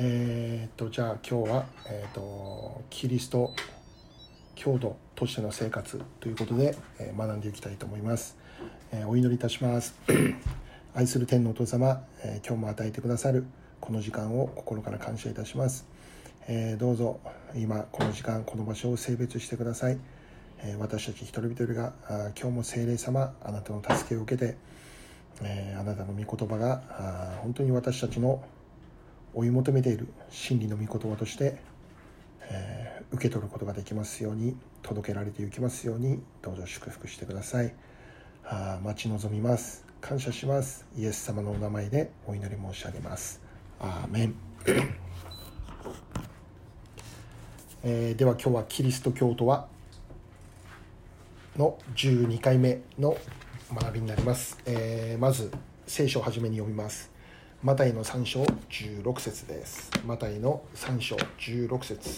えー、っとじゃあ今日は、えー、っとキリスト郷土としての生活ということで、えー、学んでいきたいと思います、えお祈りいたします。愛する天のお父様、え今日も与えてくださるこの時間を心から感謝いたします、えどうぞ今この時間この場所を性別してください、え私たち一人一人があ今日も聖霊様あなたの助けを受けて、えあなたの御言葉があ本当に私たちの追い求めている真理の御言葉として、えー、受け取ることができますように届けられていきますようにどうぞ祝福してください。あ待ち望みます。感謝します。イエス様のお名前でお祈り申し上げます。アーメン、えー、では今日はキリスト教徒はの12回目の学びになります、えー、まず聖書をはじめに読みます。マタイの3章16節です。マタイの3章16節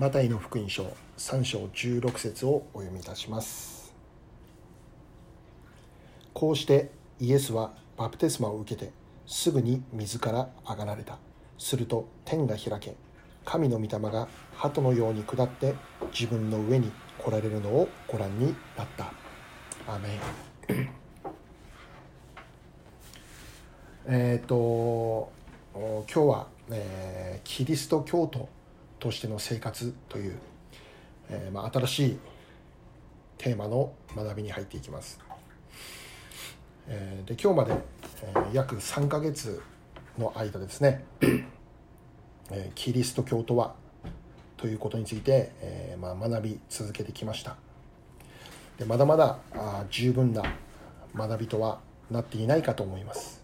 マタイの福音書3章16節をお読みいたします。こうしてイエスはバプテスマを受けてすぐに水から上がられた。すると天が開け、神の御霊が鳩のように下って自分の上に来られるのをご覧になった。アメン えっと今日は、えー、キリスト教徒としての生活という、えーまあ、新しいテーマの学びに入っていきます。えー、で今日まで、えー、約3か月の間ですね、えー、キリスト教とはということについて、えー、まあ、学び続けてきました。でまだまだあ十分な学びとはなっていないかと思います。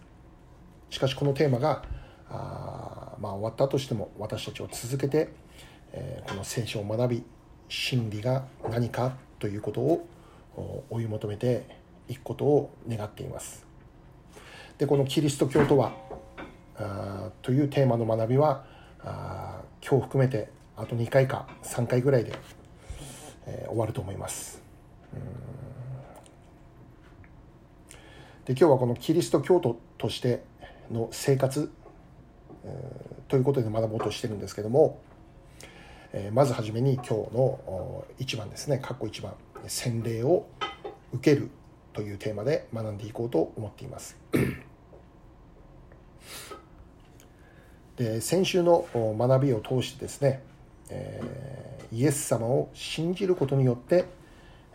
しかしこのテーマがあ、まあ、終わったとしても私たちを続けて、えー、この聖書を学び真理が何かということを追い求めていくことを願っています。でこのキリスト教とはあというテーマの学びはあ今日含めてあと2回か3回ぐらいで、えー、終わると思います。で今日はこのキリスト教徒としての生活、ということで学ぼうとしてるんですけども、えー、まずはじめに今日の1番ですね括弧1番洗礼を受けるというテーマで学んでいこうと思っています。で先週の学びを通してですねえー、イエス様を信じることによって、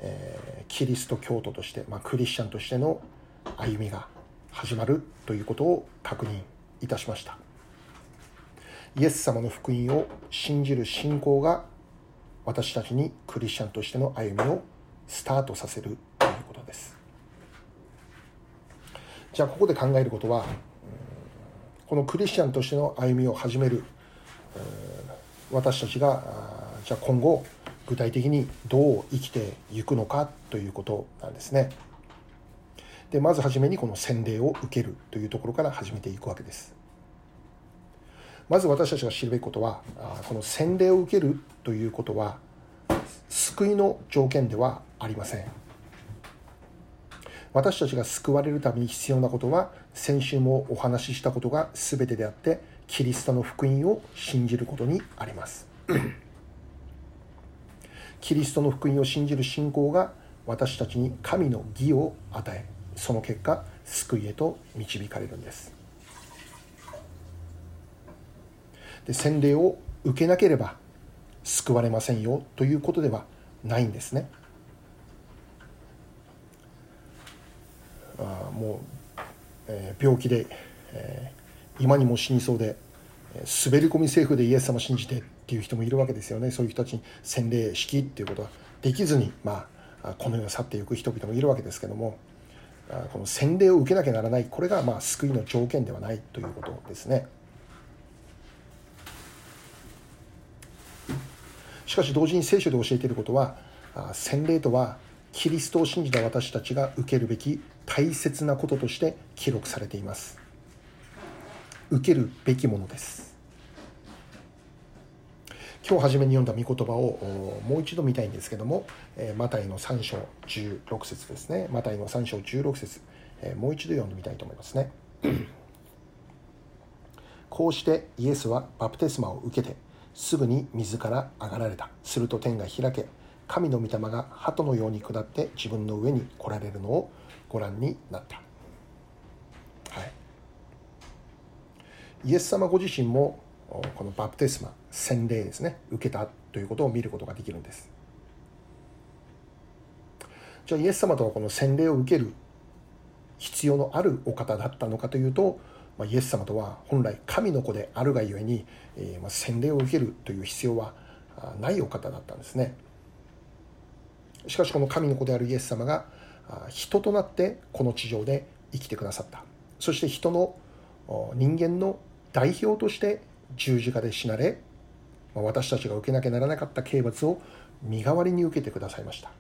えー、キリスト教徒として、まあ、クリスチャンとしての歩みが始まるということを確認いたしました。イエス様の福音を信じる信仰が私たちにクリスチャンとしての歩みをスタートさせるということです。じゃあここで考えることはこのクリスチャンとしての歩みを始める私たちがじゃあ今後具体的にどう生きていくのかということなんですね。でまず初めにこの洗礼を受けるというところから始めていくわけです。まず私たちが知るべきことはこの洗礼を受けるということは救いの条件ではありません。私たちが救われるために必要なことは先週もお話ししたことが全てであってキリストの福音を信じることにあります。キリストの福音を信じる信仰が私たちに神の義を与えその結果救いへと導かれるんです。で洗礼を受けなければ救われませんよということではないんですね。あもう、えー、病気で、えー今にも死にそうで滑り込み政府でイエス様信じてっていう人もいるわけですよねそういう人たちに洗礼式っていうことはできずに、まあ、この世を去っていく人々もいるわけですけどもこの洗礼を受けなきゃならないこれがまあ救いの条件ではないということですね。しかし同時に聖書で教えていることは洗礼とはキリストを信じた私たちが受けるべき大切なこととして記録されています。受けるべきものです。今日初めに読んだ御言葉をもう一度見たいんですけども、えマタイの3章16節ですね。マタイの3章16節、えもう一度読んでみたいと思いますね。こうしてイエスはバプテスマを受けてすぐに水から上がられた。すると天が開け神の御霊が鳩のように下って自分の上に来られるのをご覧になった、はい、イエス様ご自身もこのバプテスマ洗礼ですね受けたということを見ることができるんです。じゃあイエス様とはこの洗礼を受ける必要のあるお方だったのかというと、まあ、イエス様とは本来神の子であるがゆえに、えー、まあ洗礼を受けるという必要はないお方だったんですね。しかしこの神の子であるイエス様が人となってこの地上で生きてくださった。そして人の人間の代表として十字架で死なれ私たちが受けなきゃならなかった刑罰を身代わりに受けてくださいました、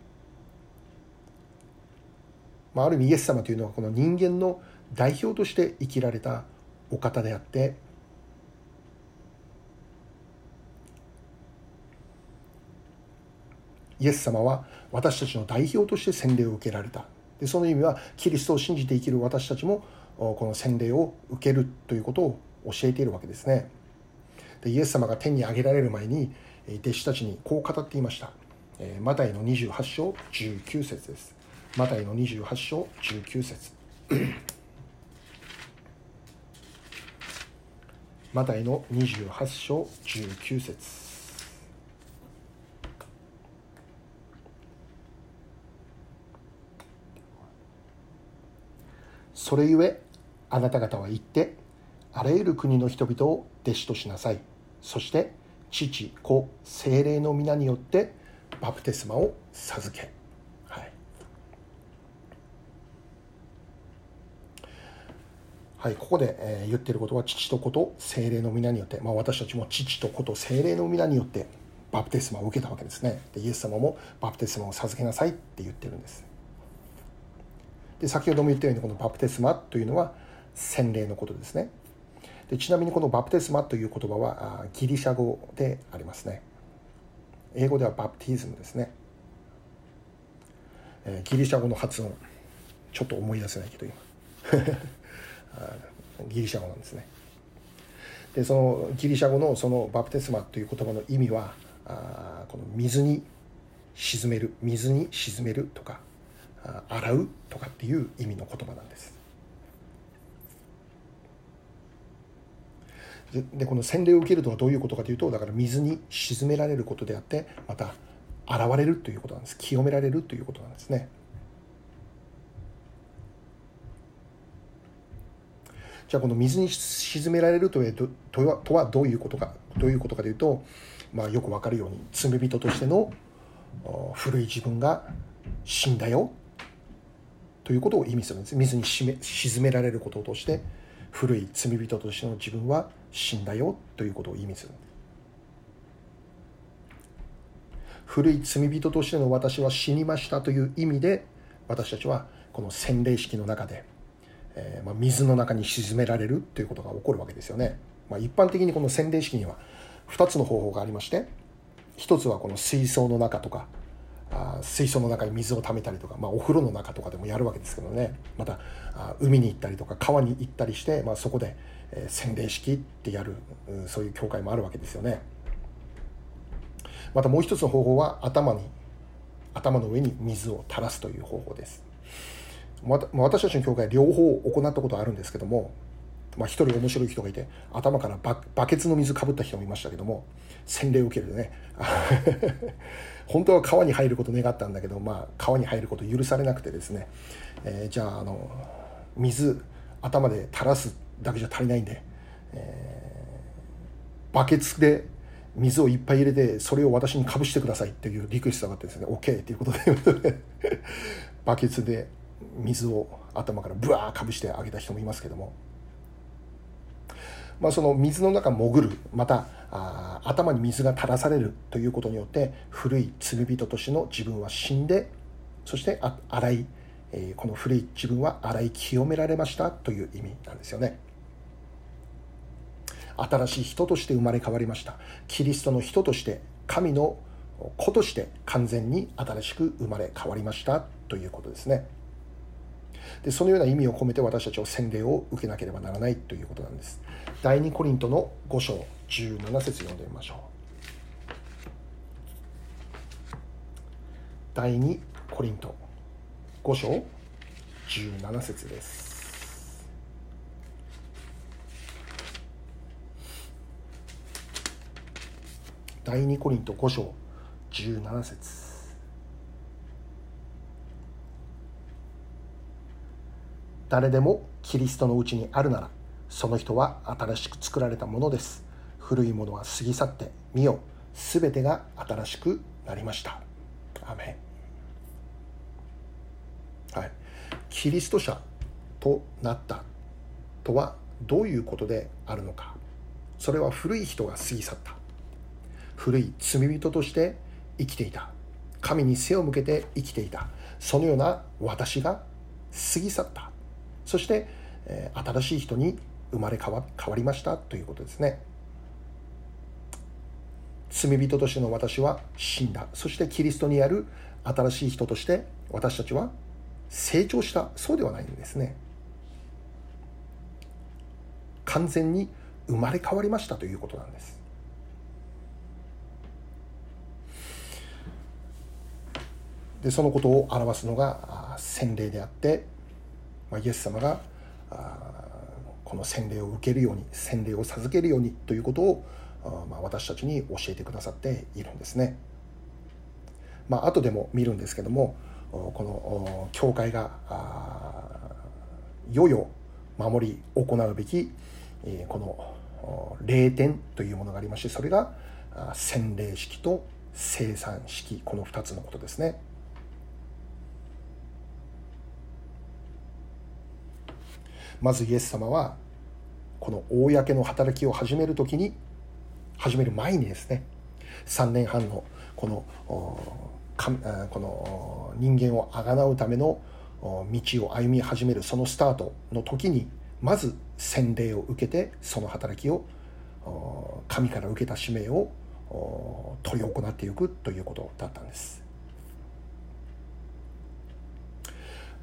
まあ、ある意味イエス様というのはこの人間の代表として生きられたお方であってイエス様は私たちの代表として洗礼を受けられた。でその意味はキリストを信じて生きる私たちもこの洗礼を受けるということを教えているわけですね。でイエス様が天に上げられる前に弟子たちにこう語っていました。マタイの28章19節です。マタイの28章19節 マタイの28章19節それゆえあなた方は言ってあらゆる国の人々を弟子としなさい。そして父子精霊の皆によってバプテスマを授け、はい、はい、ここで、えー、言ってることは父と子と精霊の皆によって、まあ、私たちも父と子と精霊の皆によってバプテスマを受けたわけですね。でイエス様もバプテスマを授けなさいって言ってるんです。で先ほども言ったようにこのバプテスマというのは洗礼のことですね。でちなみにこのバプテスマという言葉はギリシャ語でありますね。英語ではバプティズムですね、えギリシャ語の発音。ちょっと思い出せないけど今。ギリシャ語なんですね。でそのギリシャ語のそのバプテスマという言葉の意味はあこの水に沈める水に沈めるとか洗うとかっていう意味の言葉なんです。でこの洗礼を受けるとはどういうことかというとだから水に沈められることであってまた現れるということなんです。清められるということなんですね。じゃあこの水に沈められるとはとはどういうことかどういうことかというと、まあ、よくわかるように罪人としての古い自分が死んだよということを意味するんです。水に沈められることとして古い罪人としての自分は死んだよということを意味する。古い罪人としての私は死にましたという意味で私たちはこの洗礼式の中で、えー、まあ、水の中に沈められるということが起こるわけですよね、まあ、一般的にこの洗礼式には2つの方法がありまして1つはこの水槽の中とかあ水槽の中に水を溜めたりとか、まあ、お風呂の中とかでもやるわけですけどね。またあ海に行ったりとか川に行ったりして、まあ、そこで、えー、洗礼式ってやるそういう教会もあるわけですよね。またもう一つの方法は頭に頭の上に水を垂らすという方法です。私たちの教会両方行ったことあるんですけどもまあ、一人面白い人がいて頭からバケツの水かぶった人もいましたけども洗礼を受けるでね 本当は川に入ること願ったんだけど、まあ、川に入ること許されなくてですね、えー、じゃああの水頭で垂らすだけじゃ足りないんで、えー、バケツで水をいっぱい入れてそれを私にかぶしてくださいっていうリクエストがあってですね OK っていうことで バケツで水を頭からブワーかぶしてあげた人もいますけども。まあ、その水の中潜るまたあ頭に水が垂らされるということによって古い罪人としての自分は死んでそしてあ洗い、えー、この古い自分は洗い清められましたという意味なんですよね。新しい人として生まれ変わりました。キリストの人として神の子として完全に新しく生まれ変わりましたということですね。でそのような意味を込めて私たちは洗礼を受けなければならないということなんです。第2コリントの5章17節読んでみましょう。第2コリント5章17節です。第2コリント5章17節。誰でもキリストのうちにあるならその人は新しく作られたものです。古いものは過ぎ去って見よすべてが新しくなりました。アメはい。キリスト者となったとはどういうことであるのか。それは古い人が過ぎ去った。古い罪人として生きていた。神に背を向けて生きていた。そのような私が過ぎ去った。そして、え、新しい人に生まれ変わ変わりましたということですね。罪人としての私は死んだ。そしてキリストにある新しい人として私たちは成長した。そうではないんですね。完全に生まれ変わりましたということなんです。でそのことを表すのが洗礼であって、まあ、イエス様がこの洗礼を受けるように洗礼を授けるようにということを、まあ、私たちに教えてくださっているんですね。まあ後でも見るんですけどもこの教会がいよいよ守り行うべきこの霊典というものがありましてそれが洗礼式と生産式この2つのことですね。まずイエス様はこの公の働きを始める時に始める前にですね3年半のこのこの人間をあがなうための道を歩み始めるそのスタートの時にまず洗礼を受けてその働きを神から受けた使命を執り行っていくということだったんです。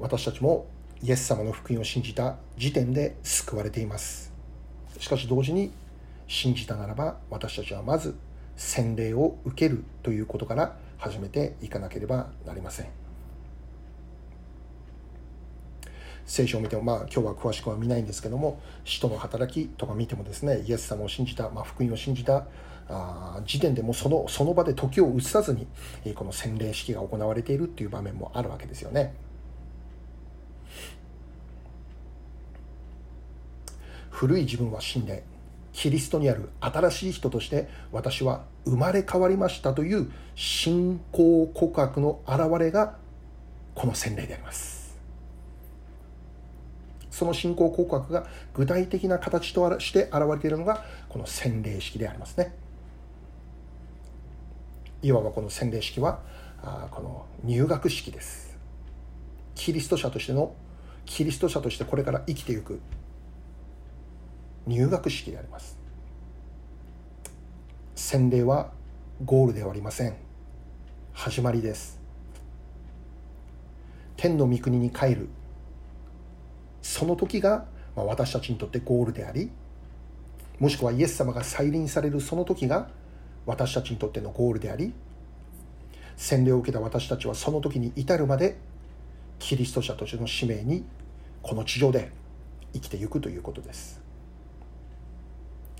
私たちもイエス様の福音を信じた時点で救われていますしかし同時に信じたならば私たちはまず洗礼を受けるということから始めていかなければなりません聖書を見ても、まあ、今日は詳しくは見ないんですけども使徒の働きとか見てもですねイエス様を信じた、まあ、福音を信じたあ時点でもそのその場で時を移さずにこの洗礼式が行われているっていう場面もあるわけですよね。古い自分は死んでキリストにある新しい人として私は生まれ変わりましたという信仰告白の表れがこの洗礼であります。その信仰告白が具体的な形として現れているのがこの洗礼式でありますね。いわばこの洗礼式はこの入学式です。キリスト者としてのキリスト者としてこれから生きていく入学式であります。洗礼はゴールではありません。始まりです。天の御国に帰る。その時が、ま、私たちにとってゴールでありもしくはイエス様が再臨されるその時が私たちにとってのゴールであり洗礼を受けた私たちはその時に至るまでキリスト者としての使命にこの地上で生きていくということです。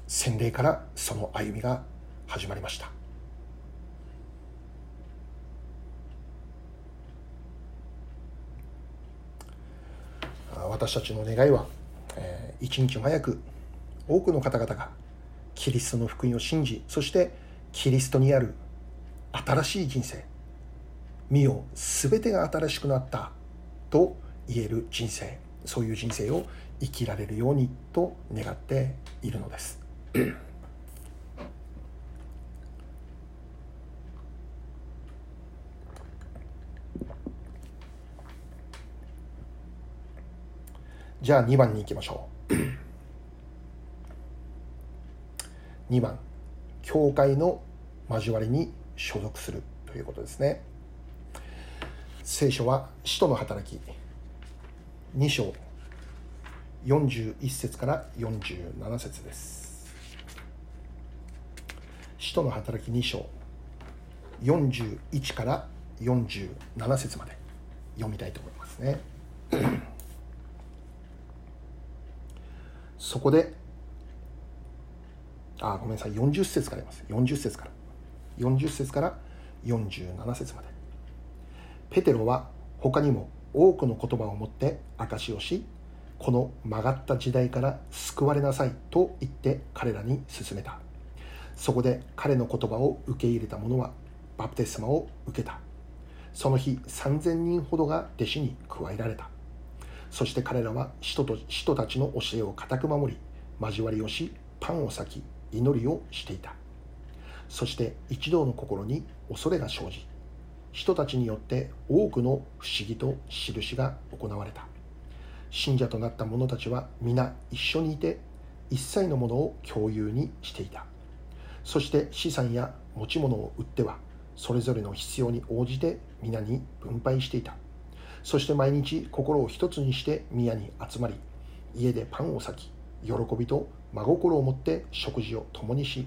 洗礼からその歩みが始まりました。私たちの願いは、えー、一日も早く多くの方々がキリストの福音を信じそしてキリストにある新しい人生身を全てが新しくなったと言える人生そういう人生を生きられるようにと願っているのです。じゃあ2番に行きましょう。2番教会の交わりに所属するということですね。聖書は使徒の働き。2章41節から47節です。使徒の働き2章。41から47節まで。読みたいと思いますね。そこであごめんなさい。40節からいます。40節から。40節から47節まで。ペテロは他にも多くの言葉を持って証しをしこの曲がった時代から救われなさいと言って彼らに勧めた。そこで彼の言葉を受け入れた者はバプテスマを受けた。その日3000人ほどが弟子に加えられた。そして彼らは使徒と使徒たちの教えを固く守り交わりをしパンを裂き祈りをしていた。そして一同の心に恐れが生じ人たちによって多くの不思議と印が行われた。信者となった者たちは皆一緒にいて一切のものを共有にしていた。そして資産や持ち物を売ってはそれぞれの必要に応じて皆に分配していた。そして毎日心を一つにして宮に集まり家でパンを裂き喜びと真心を持って食事を共にし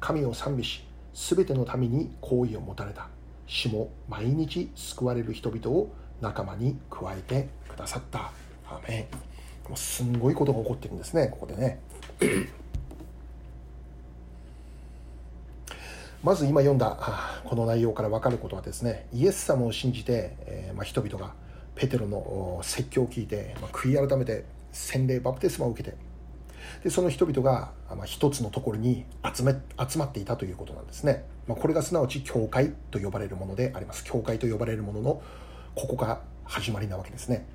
神を賛美し全ての民に好意を持たれた。主も毎日救われる人々を仲間に加えてくださった。アメン。もうすんごいことが起こってるんですねここでね。まず今読んだこの内容から分かることはですねイエス様を信じて、えー、まあ、人々がペテロの説教を聞いて、まあ、悔い改めて洗礼バプテスマを受けてでその人々が、まあ、一つのところに集め集まっていたということなんですね、まあ、これがすなわち教会と呼ばれるものであります。教会と呼ばれるもののここが始まりなわけですね。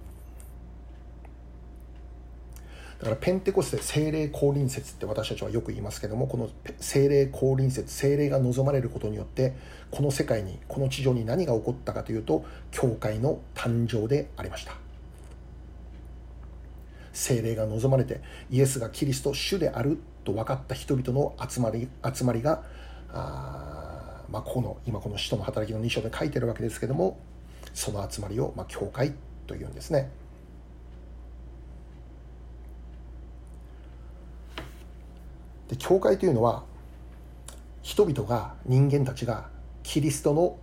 だからペンテコステ精霊降臨説って私たちはよく言いますけどもこの精霊降臨説精霊が望まれることによってこの世界にこの地上に何が起こったかというと教会の誕生でありました精霊が望まれてイエスがキリスト主であると分かった人々の集まり集まりがあ、まあ、この今この使徒の働きの2章で書いてるわけですけどもその集まりを、まあ、教会というんですね。で教会というのは人々が人間たちがキリストの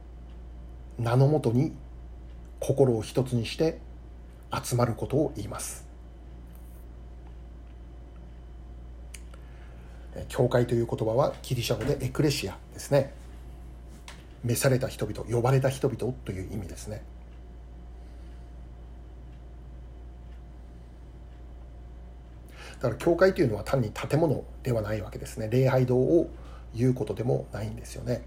名のもとに心を一つにして集まることを言います。教会という言葉はギリシャ語でエクレシアですね。召された人々呼ばれた人々という意味ですね。だから教会というのは単に建物ではないわけですね。礼拝堂を言うことでもないんですよね。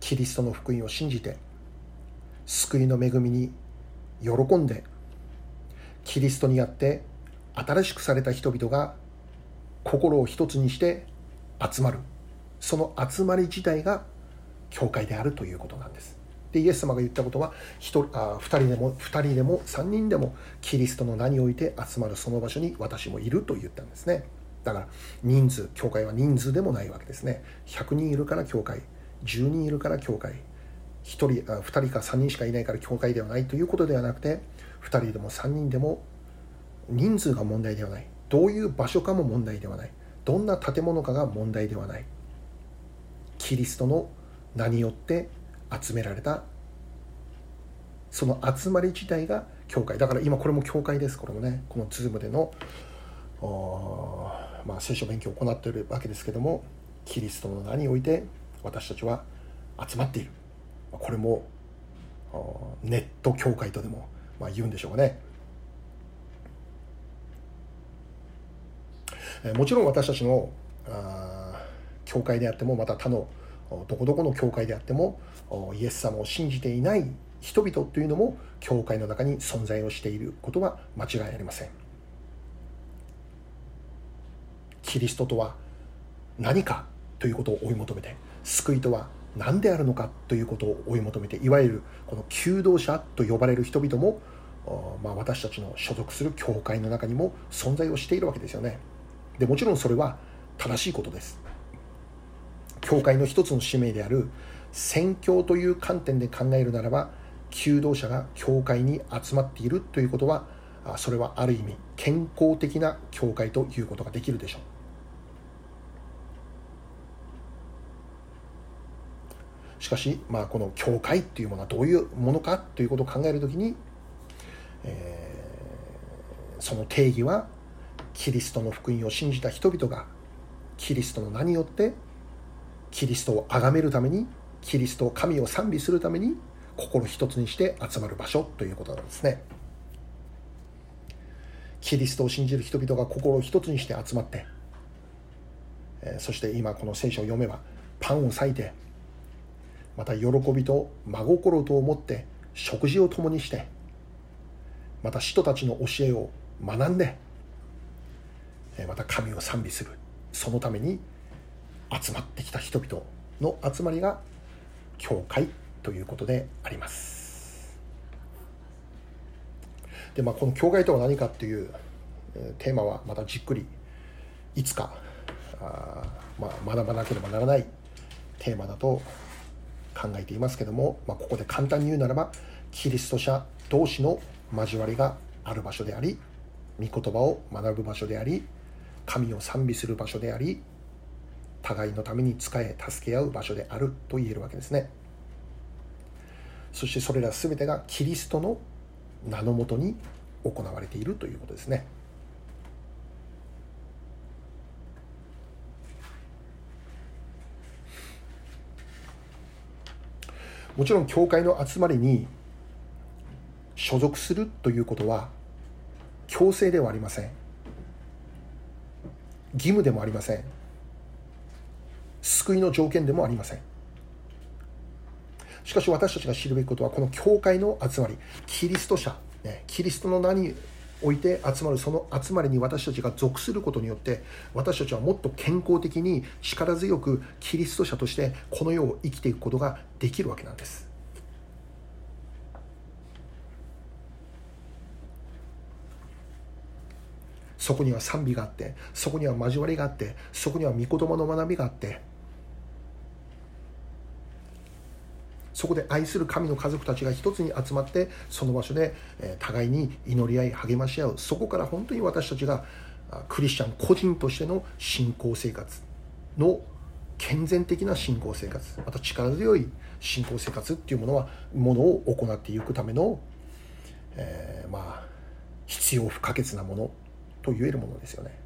キリストの福音を信じて救いの恵みに喜んでキリストにあって新しくされた人々が心を一つにして集まる。その集まり自体が教会であるということなんです。でイエス様が言ったことは 1, あ2人でも2人でも3人でもキリストの名において集まるその場所に私もいると言ったんですね。だから人数教会は人数でもないわけですね。100人いるから教会10人いるから教会1人あ2人か3人しかいないから教会ではないということではなくて2人でも3人でも人数が問題ではない。どういう場所かも問題ではない。どんな建物かが問題ではない。キリストの名によって集められたその集まり自体が教会。だから今これも教会ですこれもね。このズームでのまあ、聖書勉強を行っているわけですけどもキリストの名において私たちは集まっている。これもネット教会とでも、まあ、言うんでしょうかね。もちろん私たちの教会であってもまた他のどこどこの教会であってもイエス様を信じていない人々というのも教会の中に存在をしていることは間違いありません。キリストとは何かということを追い求めて救いとは何であるのかということを追い求めていわゆるこの求道者と呼ばれる人々も、まあ、私たちの所属する教会の中にも存在をしているわけですよね。でもちろんそれは正しいことです。教会の一つの使命である宣教という観点で考えるならば求道者が教会に集まっているということはそれはある意味健康的な教会ということができるでしょう。しかし、まあ、この教会っていうものはどういうものかということを考えるときに、えー、その定義はキリストの福音を信じた人々がキリストの名によってキリストを崇めるためにキリストを神を賛美するために心一つにして集まる場所ということなんですね。キリストを信じる人々が心を一つにして集まってそして今この聖書を読めばパンを裂いてまた喜びと真心と思って食事を共にしてまた使徒たちの教えを学んでまた神を賛美する。そのために集まってきた人々の集まりが教会ということであります。で、まあ、この教会とは何かっていうテーマはまたじっくりいつかあ、まあ、学ばなければならないテーマだと考えていますけども、まあ、ここで簡単に言うならばキリスト者同士の交わりがある場所であり御言葉を学ぶ場所であり神を賛美する場所であり互いのために仕え助け合う場所であると言えるわけですね。そしてそれら全てがキリストの名のもとに行われているということですね。もちろん教会の集まりに所属するということは強制ではありません。義務でもありません。救いの条件でもありません。しかし私たちが知るべきことはこの教会の集まりキリスト者、ね、キリストの名において集まるその集まりに私たちが属することによって私たちはもっと健康的に力強くキリスト者としてこの世を生きていくことができるわけなんです。そこには賛美があってそこには交わりがあってそこには御言葉の学びがあってそこで愛する神の家族たちが一つに集まってその場所で互いに祈り合い励まし合う。そこから本当に私たちがクリスチャン個人としての信仰生活の健全的な信仰生活また力強い信仰生活っていうものはものを行っていくための、えー、まあ必要不可欠なものと言えるものですよね。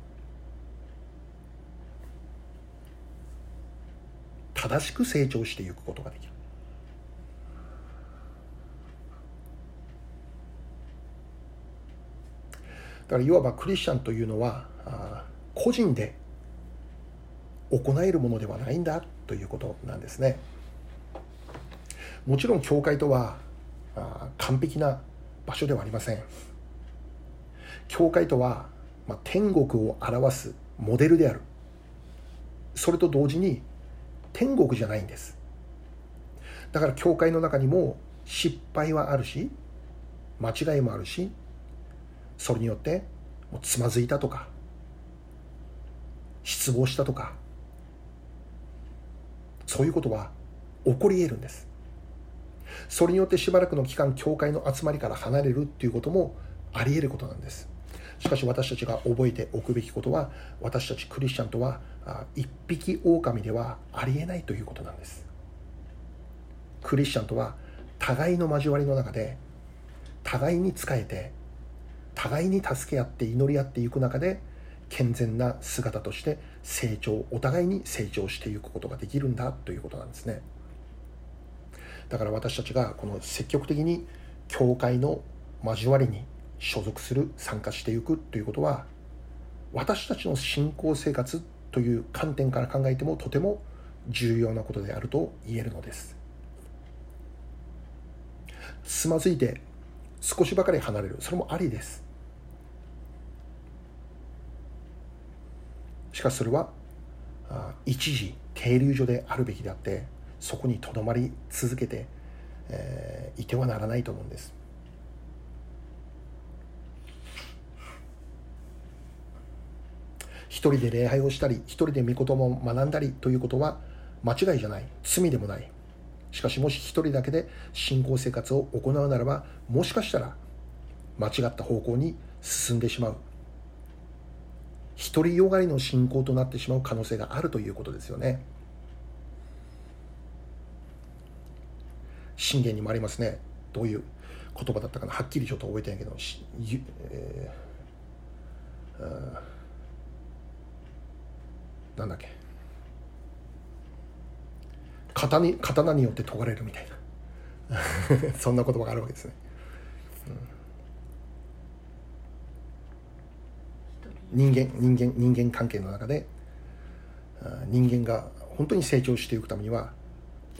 正しく成長していくことができる。だからいわばクリスチャンというのは個人で行えるものではないんだということなんですね。もちろん教会とは完璧な場所ではありません。教会とは、まあ、天国を表すモデルである。それと同時に天国じゃないんです。だから教会の中にも失敗はあるし間違いもあるしそれによってもうつまずいたとか失望したとかそういうことは起こり得るんです。それによってしばらくの期間教会の集まりから離れるっていうこともあり得ることなんです。しかし私たちが覚えておくべきことは私たちクリスチャンとは一匹狼ではありえないということなんです。クリスチャンとは互いの交わりの中で互いに仕えて互いに助け合って祈り合っていく中で健全な姿として成長お互いに成長していくことができるんだということなんですね。だから私たちがこの積極的に教会の交わりに所属する参加していくということは私たちの信仰生活という観点から考えてもとても重要なことであると言えるのです。つまずいて少しばかり離れる。それもありです。しかしそれは一時停留所であるべきであってそこにとどまり続けて、えー、いてはならないと思うんです。一人で礼拝をしたり一人で御言葉を学んだりということは間違いじゃない。罪でもない。しかしもし一人だけで信仰生活を行うならばもしかしたら間違った方向に進んでしまう。独りよがりの信仰となってしまう可能性があるということですよね。信玄にもありますね。どういう言葉だったかな。はっきりちょっと覚えてないけど、えー、なんだっけ。刀に刀によって研がれるみたいな。そんな言葉があるわけですね、うん、人間人間人間関係の中で人間が本当に成長していくためには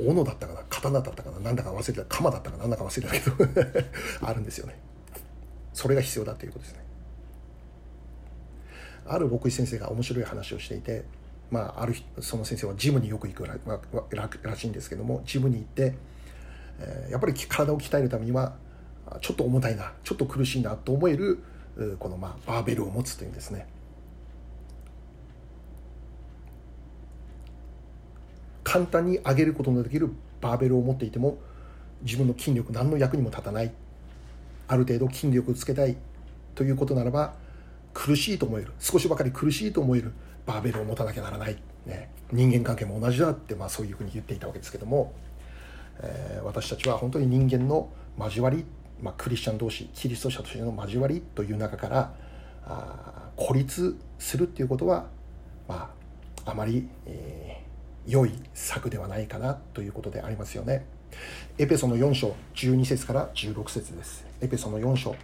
斧だったかな刀だったかななんだか忘れてた鎌だったかなんだか忘れたけど あるんですよね。それが必要だということですね。ある牧師先生が面白い話をしていてまあ、あるその先生はジムによく行くららしいんですけどもジムに行って、えー、やっぱり体を鍛えるためにはちょっと重たいなちょっと苦しいなと思えるこの、まあ、バーベルを持つというんですね。簡単に上げることのできるバーベルを持っていても自分の筋力何の役にも立たない。ある程度筋力をつけたいということならば苦しいと思える。少しばかり苦しいと思えるバーベルを持たなきゃならない、ね、人間関係も同じだって、まあ、そういうふうに言っていたわけですけども、えー、私たちは本当に人間の交わり、まあ、クリスチャン同士キリスト者としての交わりという中からあ孤立するっていうことは、まあ、あまり、えー、良い策ではないかなということでありますよね。エペソの4章12節から16節です。エペソの4章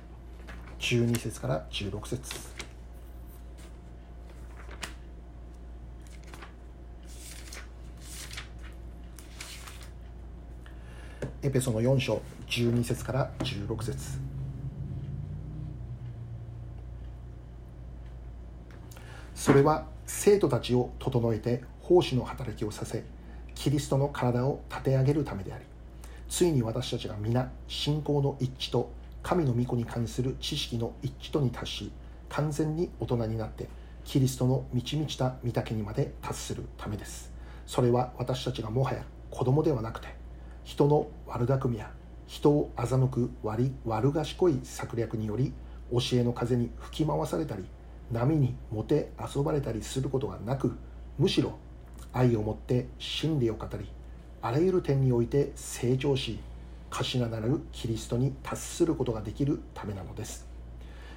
12節から16節エペソの4章12節から16節。それは生徒たちを整えて奉仕の働きをさせキリストの体を立て上げるためでありついに私たちが皆信仰の一致と神の御子に関する知識の一致とに達し完全に大人になってキリストの満ち満ちた御岳にまで達するためです。それは私たちがもはや子供ではなくて人の悪巧みや人を欺く悪悪賢い策略により教えの風に吹き回されたり波にもて遊ばれたりすることがなくむしろ愛をもって真理を語りあらゆる点において成長し頭なるキリストに達することができるためなのです。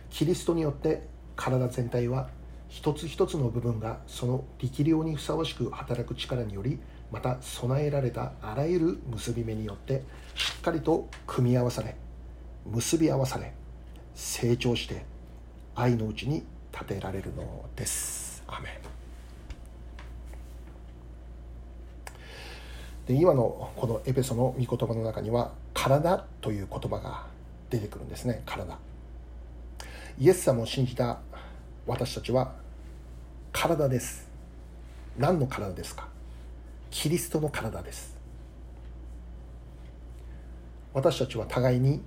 キリストによって体全体は一つ一つの部分がその力量にふさわしく働く力によりまた備えられたあらゆる結び目によってしっかりと組み合わされ結び合わされ成長して愛のうちに立てられるのです。アメで今のこのエペソの御言葉の中には「体」という言葉が出てくるんですね。体。イエス様を信じた私たちは体です。何の体ですか？キリストの体です。私たちは互いに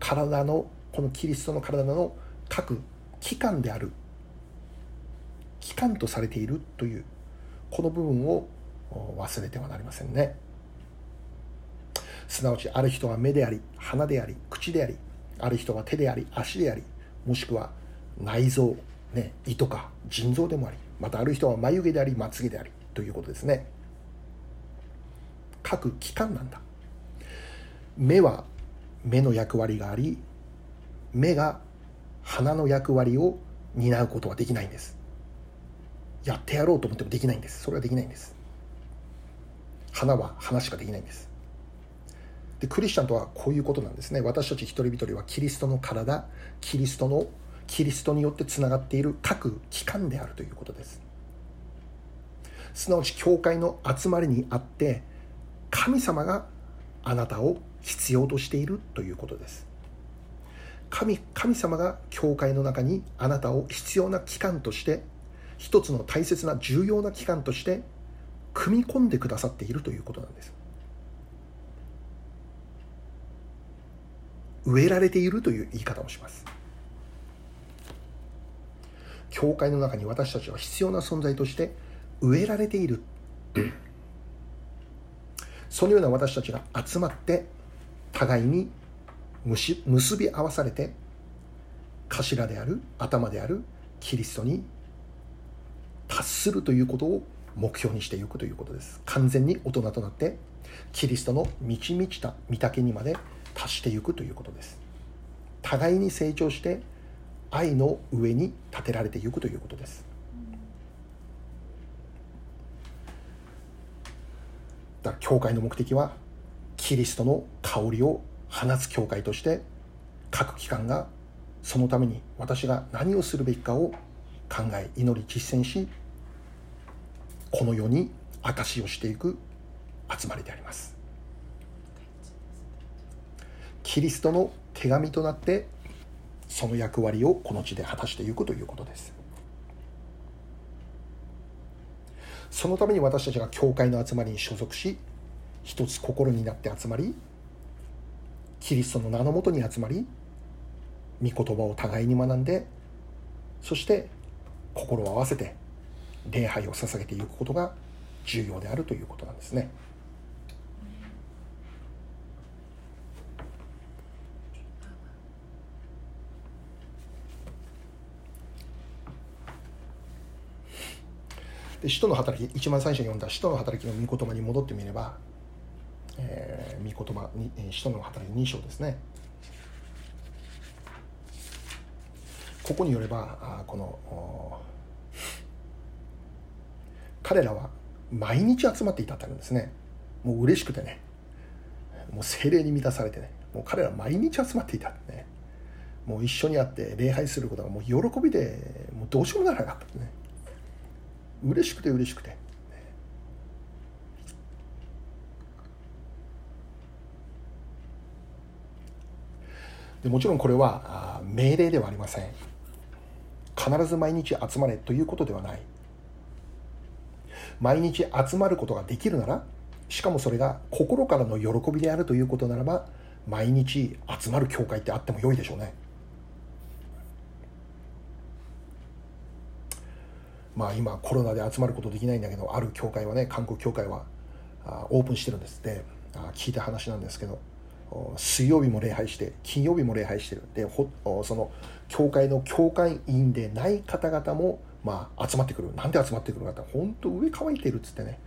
体のこのキリストの体の各器官である器官とされているというこの部分を忘れてはなりませんね。すなわちある人は目であり鼻であり口でありある人は手であり足でありもしくは内臓、ね、胃とか腎臓でもありまたある人は眉毛でありまつげでありということですね。各機関なんだ。目は目の役割があり目が鼻の役割を担うことはできないんです。やってやろうと思ってもできないんです。それはできないんです。花は花しかできないんです。でクリスチャンとはこういうことなんですね。私たち一人一人はキリストの体キリストのキリストによってつながっている各機関であるということです。すなわち教会の集まりにあって神様があなたを必要としているということです。神神様が教会の中にあなたを必要な機関として一つの大切な重要な機関として組み込んでくださっているということなんです。植えられているという言い方をします。教会の中に私たちは必要な存在として植えられている。そのような私たちが集まって互いに結び合わされて頭である頭であるキリストに達するということを目標にしていくということです。完全に大人となってキリストの満ち満ちた御丈にまで達していくということです。互いに成長して愛の上に立てられていくということです。だから教会の目的はキリストの香りを放つ教会として各機関がそのために私が何をするべきかを考え祈り実践しこの世に証しをしていく集まりであります。キリストの手紙となってその役割をこの地で果たしていくということです。そのために私たちが教会の集まりに所属し一つ心になって集まりキリストの名のもとに集まり御言葉を互いに学んでそして心を合わせて礼拝を捧げていくことが重要であるということなんですね。で使徒の働き一番最初に読んだ使徒の働きの御言葉に戻ってみれば、御言葉に使徒の働き2章ですね。ここによればあこの彼らは毎日集まっていたってあるんですね。もう嬉しくてね。もう精霊に満たされてね。もう彼ら毎日集まっていたね。もう一緒に会って礼拝することがもう喜びでもうどうしようもならなかったね。嬉しくて嬉しくて、でもちろんこれは命令ではありません。必ず毎日集まれということではない。毎日集まることができるならしかもそれが心からの喜びであるということならば毎日集まる教会ってあっても良いでしょうね。まあ今コロナで集まることできないんだけどある教会はね韓国教会はオープンしてるんですって。聞いた話なんですけど。水曜日も礼拝して金曜日も礼拝してるでその教会の教会員でない方々もまあ、集まってくるなんで集まってくるかって本当上乾いてるっつってね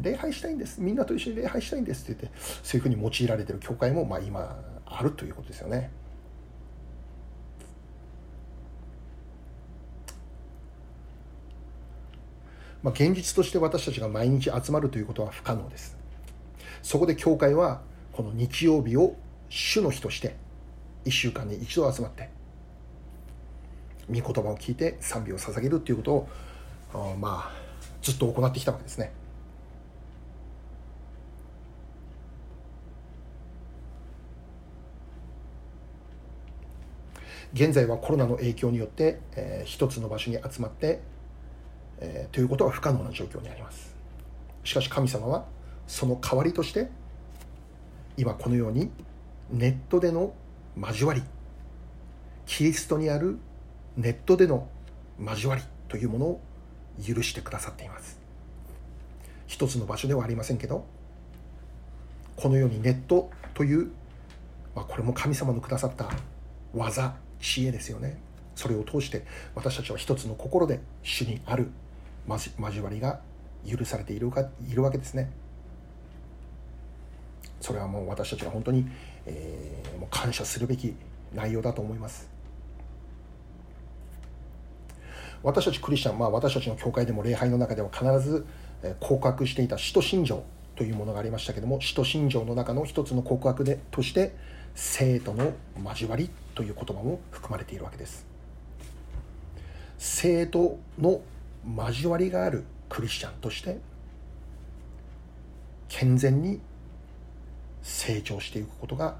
礼拝したいんですみんなと一緒に礼拝したいんですって言ってそういうふうに用いられてる教会もまあ今あるということですよね。まあ、現実として私たちが毎日集まるということは不可能です。そこで教会はこの日曜日を主の日として1週間に一度集まって御言葉を聞いて賛美を捧げるっていうことをまあずっと行ってきたわけですね。現在はコロナの影響によって、えー、一つの場所に集まって、えー、ということは不可能な状況にありますしかし神様はその代わりとして今このようにネットでの交わりキリストにあるネットでの交わりというものを許してくださっています。一つの場所ではありませんけどこのようにネットという、まあ、これも神様のくださった技知恵ですよね。それを通して私たちは一つの心で主にある交わりが許されているいるわけですね。それはもう私たちが本当に、えー、もう感謝するべき内容だと思います。私たちクリスチャン、まあ、私たちの教会でも礼拝の中では必ず告白していた使徒信条というものがありましたけども使徒信条の中の一つの告白でとして生徒の交わりという言葉も含まれているわけです。生徒の交わりがあるクリスチャンとして健全に成長していくことが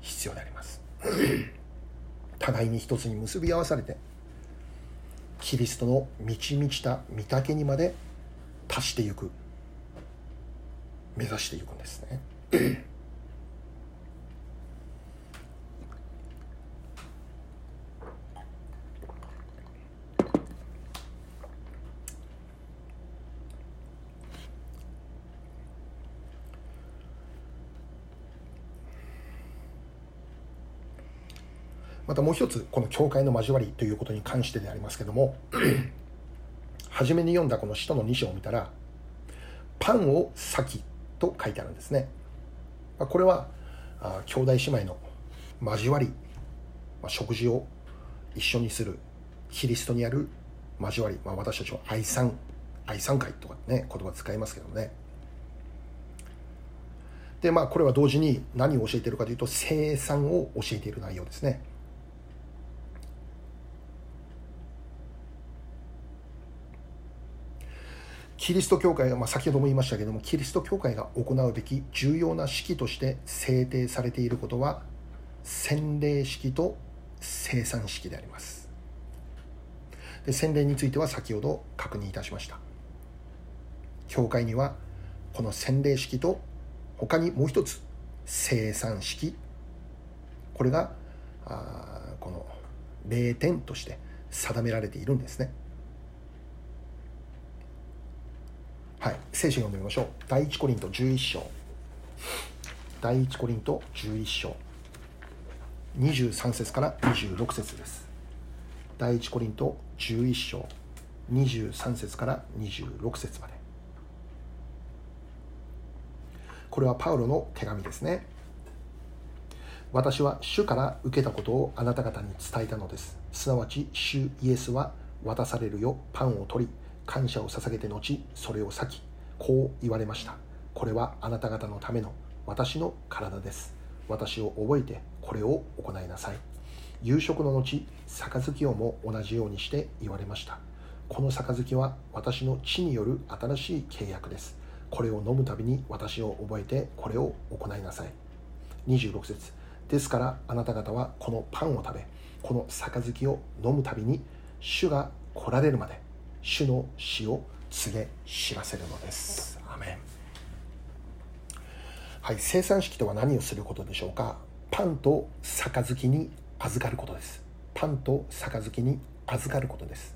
必要であります。互いに一つに結び合わされてキリストの満ち満ちた御丈にまで達していく目指していくんですね。またもう一つこの教会の交わりということに関してでありますけども 初めに読んだこの使徒の2章を見たらパンを先と書いてあるんですね。まこれは兄弟姉妹の交わりま食事を一緒にするキリストにある交わり、まあ、私たちは愛産愛産会とかね言葉使いますけどね。でまあこれは同時に何を教えているかというと生産を教えている内容ですね。キリスト教会が、まあ、先ほども言いましたけどもキリスト教会が行うべき重要な式として制定されていることは洗礼式と生産式であります。で洗礼については先ほど確認いたしました。教会にはこの洗礼式と他にもう一つ生産式。これがあこの0点として定められているんですね。はい。聖書読んでみましょう。第一コリント11章。第一コリント11章。23節から26節です。第一コリント11章。23節から26節まで。これはパウロの手紙ですね。私は主から受けたことをあなた方に伝えたのです。すなわち主イエスは渡されるよパンを取り感謝を捧げて後それを裂きこう言われました。これはあなた方のための私の体です。私を覚えてこれを行いなさい。夕食の後杯をも同じようにして言われました。この杯は私の血による新しい契約です。これを飲むたびに私を覚えてこれを行いなさい。26節。ですからあなた方はこのパンを食べこの杯を飲むたびに主が来られるまで主の死を告げ知らせるのです。アメン。はい生産式とは何をすることでしょうか。パンと杯に預かることです。パンと杯に預かることです。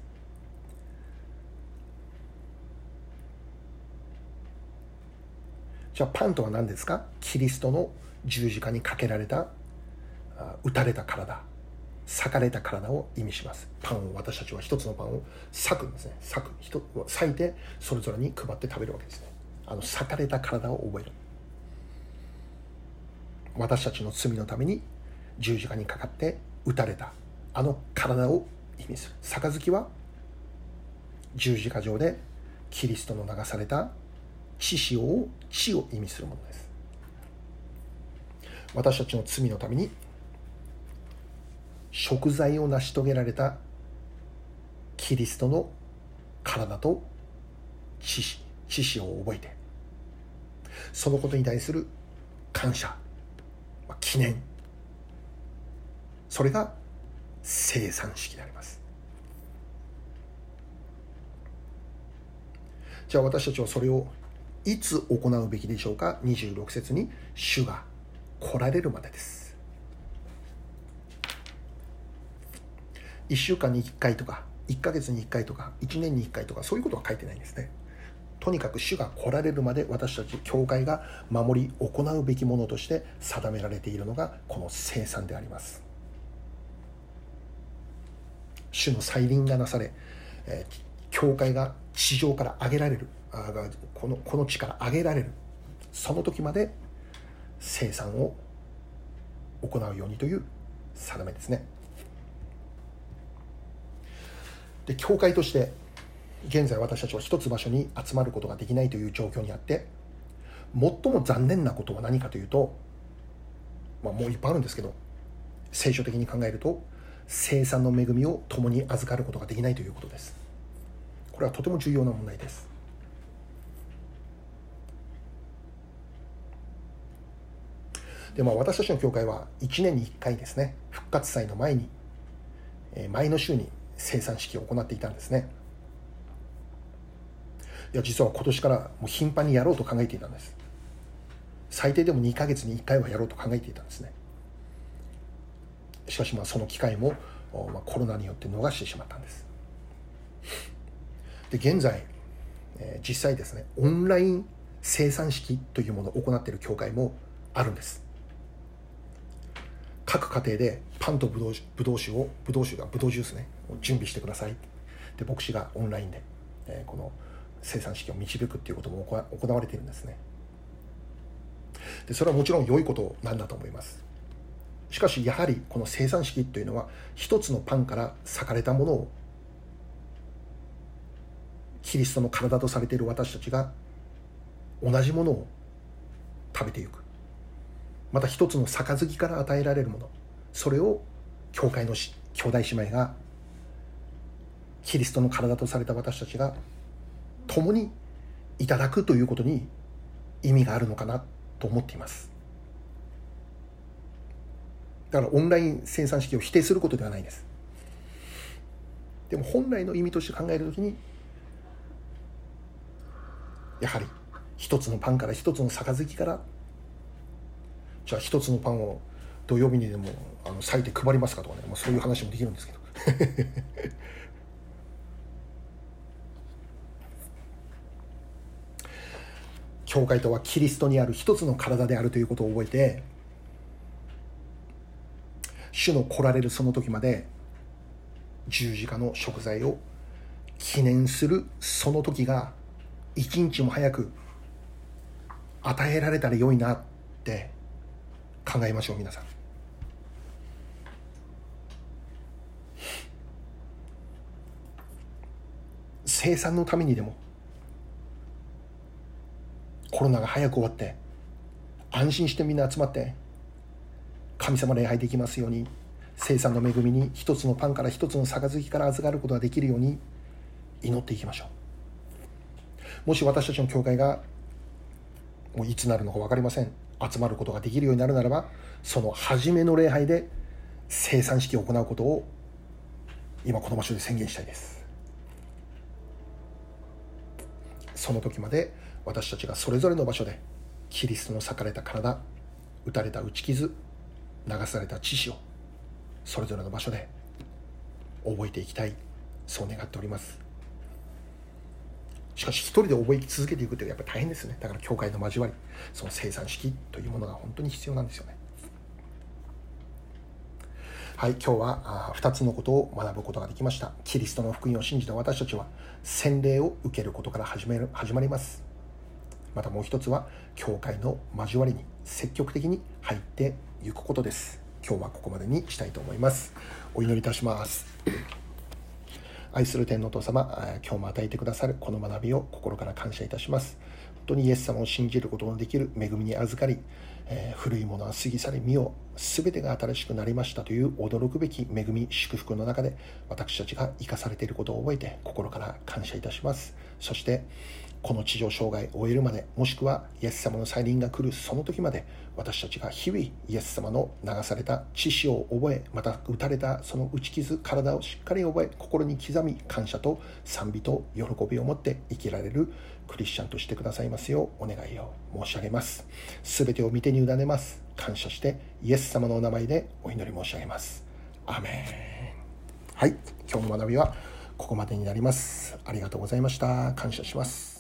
じゃあパンとは何ですか？キリストの十字架にかけられた打たれた体。裂かれた体を意味します。パンを私たちは一つのパンを裂くんですね。裂く。裂いてそれぞれに配って食べるわけですね。あの裂かれた体を覚える。私たちの罪のために十字架にかかって打たれた。あの体を意味する。杯は十字架上でキリストの流された血潮を血を意味するものです。私たちの罪のために食材を成し遂げられたキリストの体と知識を覚えてそのことに対する感謝記念。それが生産式であります。じゃあ私たちはそれをいつ行うべきでしょうか？26節に主が来られるまでです。1週間に1回とか1ヶ月に1回とか1年に1回とかそういうことは書いてないんですね。とにかく主が来られるまで私たち教会が守り行うべきものとして定められているのがこの生産であります。主の再臨がなされ、えー、教会が地上から上げられるあこのこの地から上げられるその時まで生産を行うようにという定めですね。で教会として現在私たちは一つ場所に集まることができないという状況にあって最も残念なことは何かというと、まあ、もういっぱいあるんですけど聖書的に考えると生産の恵みを共に預かることができないということです。これはとても重要な問題です。でまあ私たちの教会は1年に1回ですね復活祭の前に前の週に生産式を行っていたんですね。いや実は今年からもう頻繁にやろうと考えていたんです。最低でも2ヶ月に1回はやろうと考えていたんですね。しかしまあその機会も、まあ、コロナによって逃してしまったんです。で現在、えー、実際ですねオンライン生産式というものを行っている教会もあるんです。各家庭でパンとブドウブドウ酒をブドウ酒がブドウジュースね準備してください。で牧師がオンラインで、えー、この生産式を導くっていうことも行われているんですね。でそれはもちろん良いことなんだと思います。しかしやはりこの生産式というのは一つのパンから裂かれたものをキリストの体とされている私たちが同じものを食べていく。また一つの杯から与えられるもの。それを教会の兄弟姉妹がキリストの体とされた私たちが共にいただくということに意味があるのかなと思っています。だからオンライン生産式を否定することではないです。でも本来の意味として考えるときにやはり一つのパンから一つの杯からじゃあ一つのパンを土曜日にでもあの裂いて配りますかとかね、まあ、そういう話もできるんですけど。教会とはキリストにある一つの体であるということを覚えて主の来られるその時まで十字架の食材を記念するその時が一日も早く与えられたら良いなって考えましょう皆さん。生産のためにでもコロナが早く終わって安心してみんな集まって神様礼拝できますように生産の恵みに一つのパンから一つの杯から預かることができるように祈っていきましょう。もし私たちの教会がもういつなるのか分かりません。集まることができるようになるならばその初めの礼拝で生産式を行うことを今この場所で宣言したいです。その時まで私たちがそれぞれの場所でキリストの裂かれた体打たれた打ち傷流された知識をそれぞれの場所で覚えていきたいそう願っております。しかし一人で覚え続けていくってやっぱ大変ですね。だから教会の交わりその生産式というものが本当に必要なんですよね。はい今日は2つのことを学ぶことができました。キリストの福音を信じた私たちは洗礼を受けることから始める始まります。またもう一つは教会の交わりに積極的に入っていくことです。今日はここまでにしたいと思います。お祈りいたします。愛する天のお父様今日も与えてくださるこの学びを心から感謝いたします。本当にイエス様を信じることのできる恵みに預かり、えー、古いものは過ぎ去り身を全てが新しくなりましたという驚くべき恵み祝福の中で私たちが生かされていることを覚えて心から感謝いたします。そしてこの地上障害を終えるまでもしくはイエス様の再臨が来るその時まで私たちが日々イエス様の流された知識を覚えまた打たれたその打ち傷体をしっかり覚え心に刻み感謝と賛美と喜びを持って生きられるクリスチャンとしてくださいますようお願いを申し上げます。全てを見てに委ねます。感謝してイエス様のお名前でお祈り申し上げます。アメン。はい。今日の学びはここまでになります。ありがとうございました。感謝します。